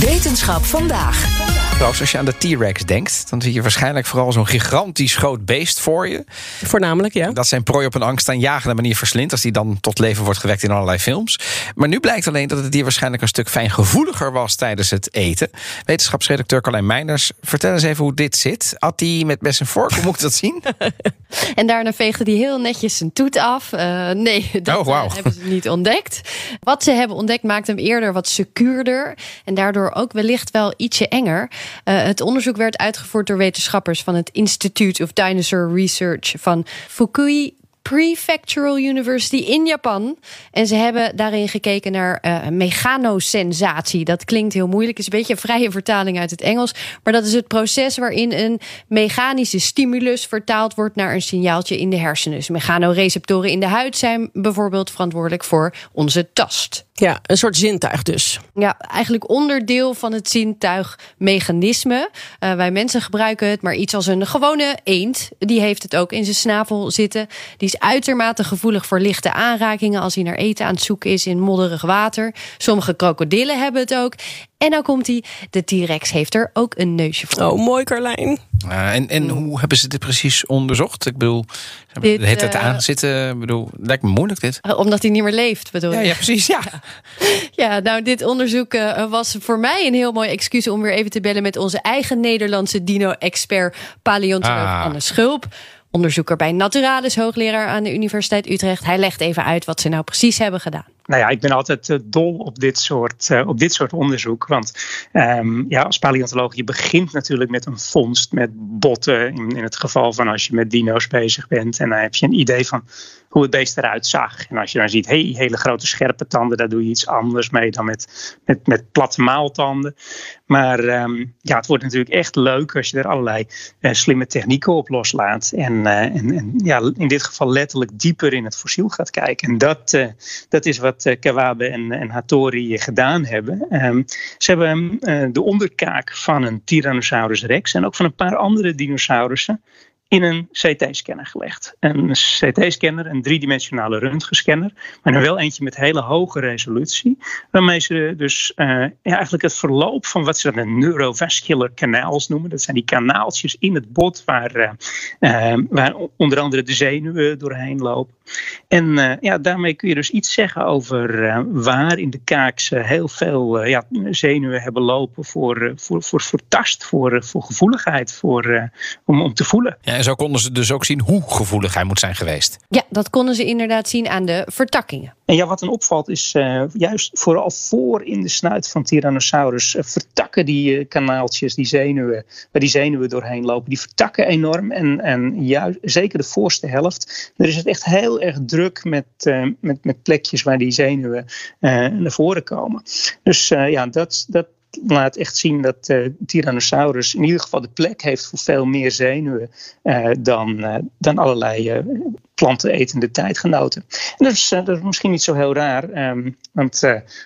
Wetenschap vandaag. Als je aan de T-Rex denkt, dan zie je waarschijnlijk vooral zo'n gigantisch groot beest voor je. Voornamelijk, ja. Dat zijn prooi op een angstaanjagende manier verslindt als die dan tot leven wordt gewekt in allerlei films. Maar nu blijkt alleen dat het dier waarschijnlijk een stuk fijngevoeliger was tijdens het eten. Wetenschapsredacteur Carlijn Meinders, vertel eens even hoe dit zit. At hij met mes en vork, hoe moet ik dat zien? En daarna veegde hij heel netjes zijn toet af. Uh, nee, dat oh, wow. uh, hebben ze niet ontdekt. Wat ze hebben ontdekt maakt hem eerder wat secuurder. En daardoor ook wellicht wel ietsje enger. Uh, het onderzoek werd uitgevoerd door wetenschappers van het Institute of Dinosaur Research van Fukui Prefectural University in Japan. En ze hebben daarin gekeken naar uh, mechanosensatie. Dat klinkt heel moeilijk, is een beetje een vrije vertaling uit het Engels. Maar dat is het proces waarin een mechanische stimulus vertaald wordt naar een signaaltje in de hersenen. Dus mechanoreceptoren in de huid zijn bijvoorbeeld verantwoordelijk voor onze tast. Ja, een soort zintuig dus. Ja, eigenlijk onderdeel van het zintuigmechanisme. Uh, wij mensen gebruiken het, maar iets als een gewone eend, die heeft het ook in zijn snavel zitten. Die is uitermate gevoelig voor lichte aanrakingen als hij naar eten aan het zoeken is in modderig water. Sommige krokodillen hebben het ook. En nou komt hij, de T-Rex heeft er ook een neusje voor. Oh, mooi Carlijn. Uh, en, en hoe hebben ze dit precies onderzocht? Ik bedoel, dit, het het aan zitten? Ik bedoel, lijkt me moeilijk dit. Uh, omdat hij niet meer leeft, bedoel je? Ja, ja precies, ja. ja, nou, dit onderzoek uh, was voor mij een heel mooi excuus om weer even te bellen met onze eigen Nederlandse dino-expert paleontoloog ah. Anne Schulp onderzoeker bij Naturalis, hoogleraar aan de Universiteit Utrecht. Hij legt even uit wat ze nou precies hebben gedaan. Nou ja, ik ben altijd uh, dol op dit soort, uh, op dit soort onderzoek. Want um, ja, als paleontoloog, je begint natuurlijk met een vondst, met botten. In, in het geval van als je met dino's bezig bent. En dan heb je een idee van hoe het beest eruit zag. En als je dan ziet, hey, hele grote scherpe tanden, daar doe je iets anders mee dan met, met, met platte maaltanden. Maar um, ja, het wordt natuurlijk echt leuk als je er allerlei uh, slimme technieken op loslaat. En, en, ja, in dit geval letterlijk dieper in het fossiel gaat kijken. En dat, dat is wat Kawabe en, en Hattori gedaan hebben. Um, ze hebben de onderkaak van een Tyrannosaurus rex en ook van een paar andere dinosaurussen in een CT-scanner gelegd. Een CT-scanner, een driedimensionale röntgenscanner, maar dan wel eentje met hele hoge resolutie, waarmee ze dus uh, ja, eigenlijk het verloop van wat ze dan neurovascular canals noemen, dat zijn die kanaaltjes in het bot waar, waar onder andere de zenuwen doorheen lopen. En ja, daarmee kun je dus iets zeggen over waar in de kaak ze heel veel ja, zenuwen hebben lopen voor, voor, voor, voor tast, voor, voor gevoeligheid, voor, om, om te voelen. Ja, en zo konden ze dus ook zien hoe gevoelig hij moet zijn geweest. Ja, dat konden ze inderdaad zien aan de vertakkingen. En ja, wat dan opvalt is uh, juist vooral voor in de snuit van Tyrannosaurus uh, vertakken die uh, kanaaltjes, die zenuwen, waar die zenuwen doorheen lopen, die vertakken enorm. En, en juist, zeker de voorste helft, er is het echt heel erg druk met, met, met plekjes waar die zenuwen naar voren komen. Dus ja, dat, dat, laat echt zien dat uh, Tyrannosaurus in ieder geval de plek heeft voor veel meer zenuwen uh, dan, uh, dan allerlei plantenetende tijdgenoten. En dat is, dat is misschien niet zo heel raar, um, want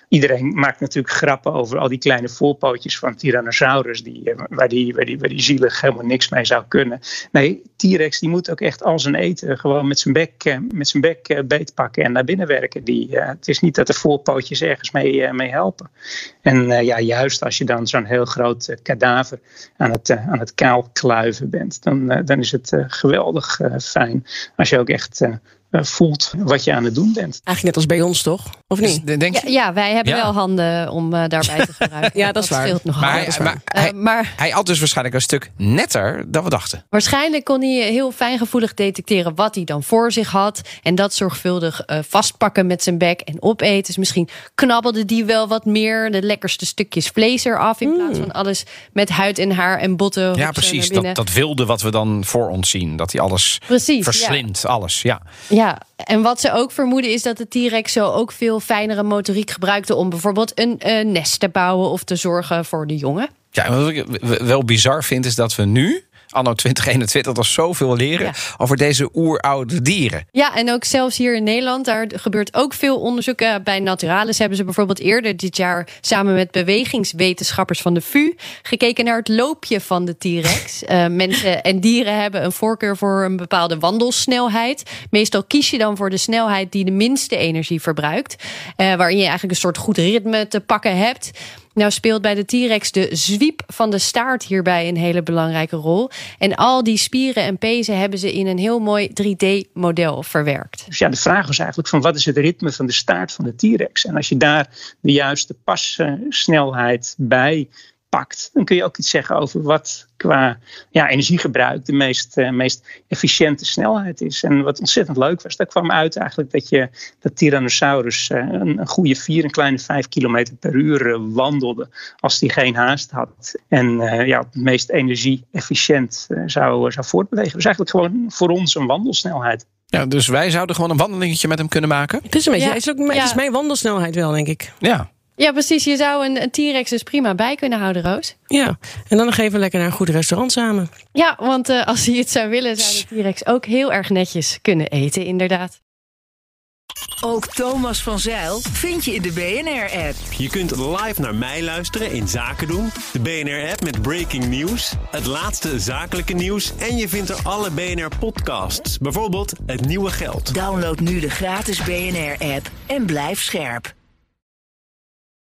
iedereen maakt natuurlijk grappen over al die kleine voorpootjes van Tyrannosaurus, die, waar, die, waar, die, waar die zielig helemaal niks mee zou kunnen. Nee, T-Rex die moet ook echt al zijn eten gewoon met zijn bek, met zijn bek beetpakken en naar binnen werken. Die, het is niet dat de voorpootjes ergens mee, mee helpen. En ja, juist als je dan zo'n heel groot uh, kadaver aan het, uh, aan het kaal kluiven bent, dan, uh, dan is het geweldig fijn als je ook echt voelt wat je aan het doen bent. Eigenlijk net als bij ons, toch? Of niet? Dus, denk je? Ja, ja, wij hebben ja. wel handen om uh, daarbij te gebruiken. ja, dat is dat waar. Scheelt nog maar, hij, maar, hij, maar hij had dus waarschijnlijk een stuk netter dan we dachten. Waarschijnlijk kon hij heel fijngevoelig detecteren wat hij dan voor zich had. En dat zorgvuldig uh, vastpakken met zijn bek en opeten. Dus misschien knabbelde die wel wat meer de lekkerste stukjes vlees eraf. In mm. plaats van alles met huid en haar en botten. Ja, precies. Dat, dat wilde wat we dan voor ons zien. Dat hij alles precies, verslindt. Ja. Alles. Ja, Ja, en wat ze ook vermoeden is dat de T-Rex zo ook veel fijnere motoriek gebruikte om bijvoorbeeld een, een nest te bouwen of te zorgen voor de jongen. Ja, wat ik wel bizar vind is dat we nu anno 2021 al zoveel leren over deze oeroude dieren. Ja, en ook zelfs hier in Nederland, daar gebeurt ook veel onderzoek. Bij Naturalis hebben ze bijvoorbeeld eerder dit jaar samen met bewegingswetenschappers van de VU gekeken naar het loopje van de T-Rex. uh, mensen en dieren hebben een voorkeur voor een bepaalde wandelsnelheid. Meestal kies je dan voor de snelheid die de minste energie verbruikt, uh, waarin je eigenlijk een soort goed ritme te pakken hebt. Nou speelt bij de T-Rex de zwiep van de staart hierbij een hele belangrijke rol. En al die spieren en pezen hebben ze in een heel mooi 3D-model verwerkt. Dus ja, de vraag was eigenlijk van wat is het ritme van de staart van de T-Rex? En als je daar de juiste passnelheid bij pakt, dan kun je ook iets zeggen over wat qua ja, energiegebruik de meest, uh, meest efficiënte snelheid is. En wat ontzettend leuk was, daar kwam uit eigenlijk dat je dat Tyrannosaurus uh, een, een, goede vier, een kleine vijf kilometer per uur uh, wandelde als die geen haast had. En ja, het meest energie-efficiënt zou, zou voortbewegen. Dus eigenlijk gewoon voor ons een wandelsnelheid. Ja, dus wij zouden gewoon een wandelingetje met hem kunnen maken? Het is een beetje, ja. het, is ook, het is mijn wandelsnelheid wel, denk ik. Ja. Ja, precies. Je zou een, een T-Rex dus prima bij kunnen houden, Roos. Ja, en dan nog even lekker naar een goed restaurant samen. Ja, want uh, als hij het zou willen, zou de T-Rex ook heel erg netjes kunnen eten, inderdaad. Ook Thomas van Zeil vind je in de BNR-app. Je kunt live naar mij luisteren in Zaken doen. De BNR-app met breaking news, het laatste zakelijke nieuws... en je vindt er alle BNR-podcasts, bijvoorbeeld Het Nieuwe Geld. Download nu de gratis BNR-app en blijf scherp.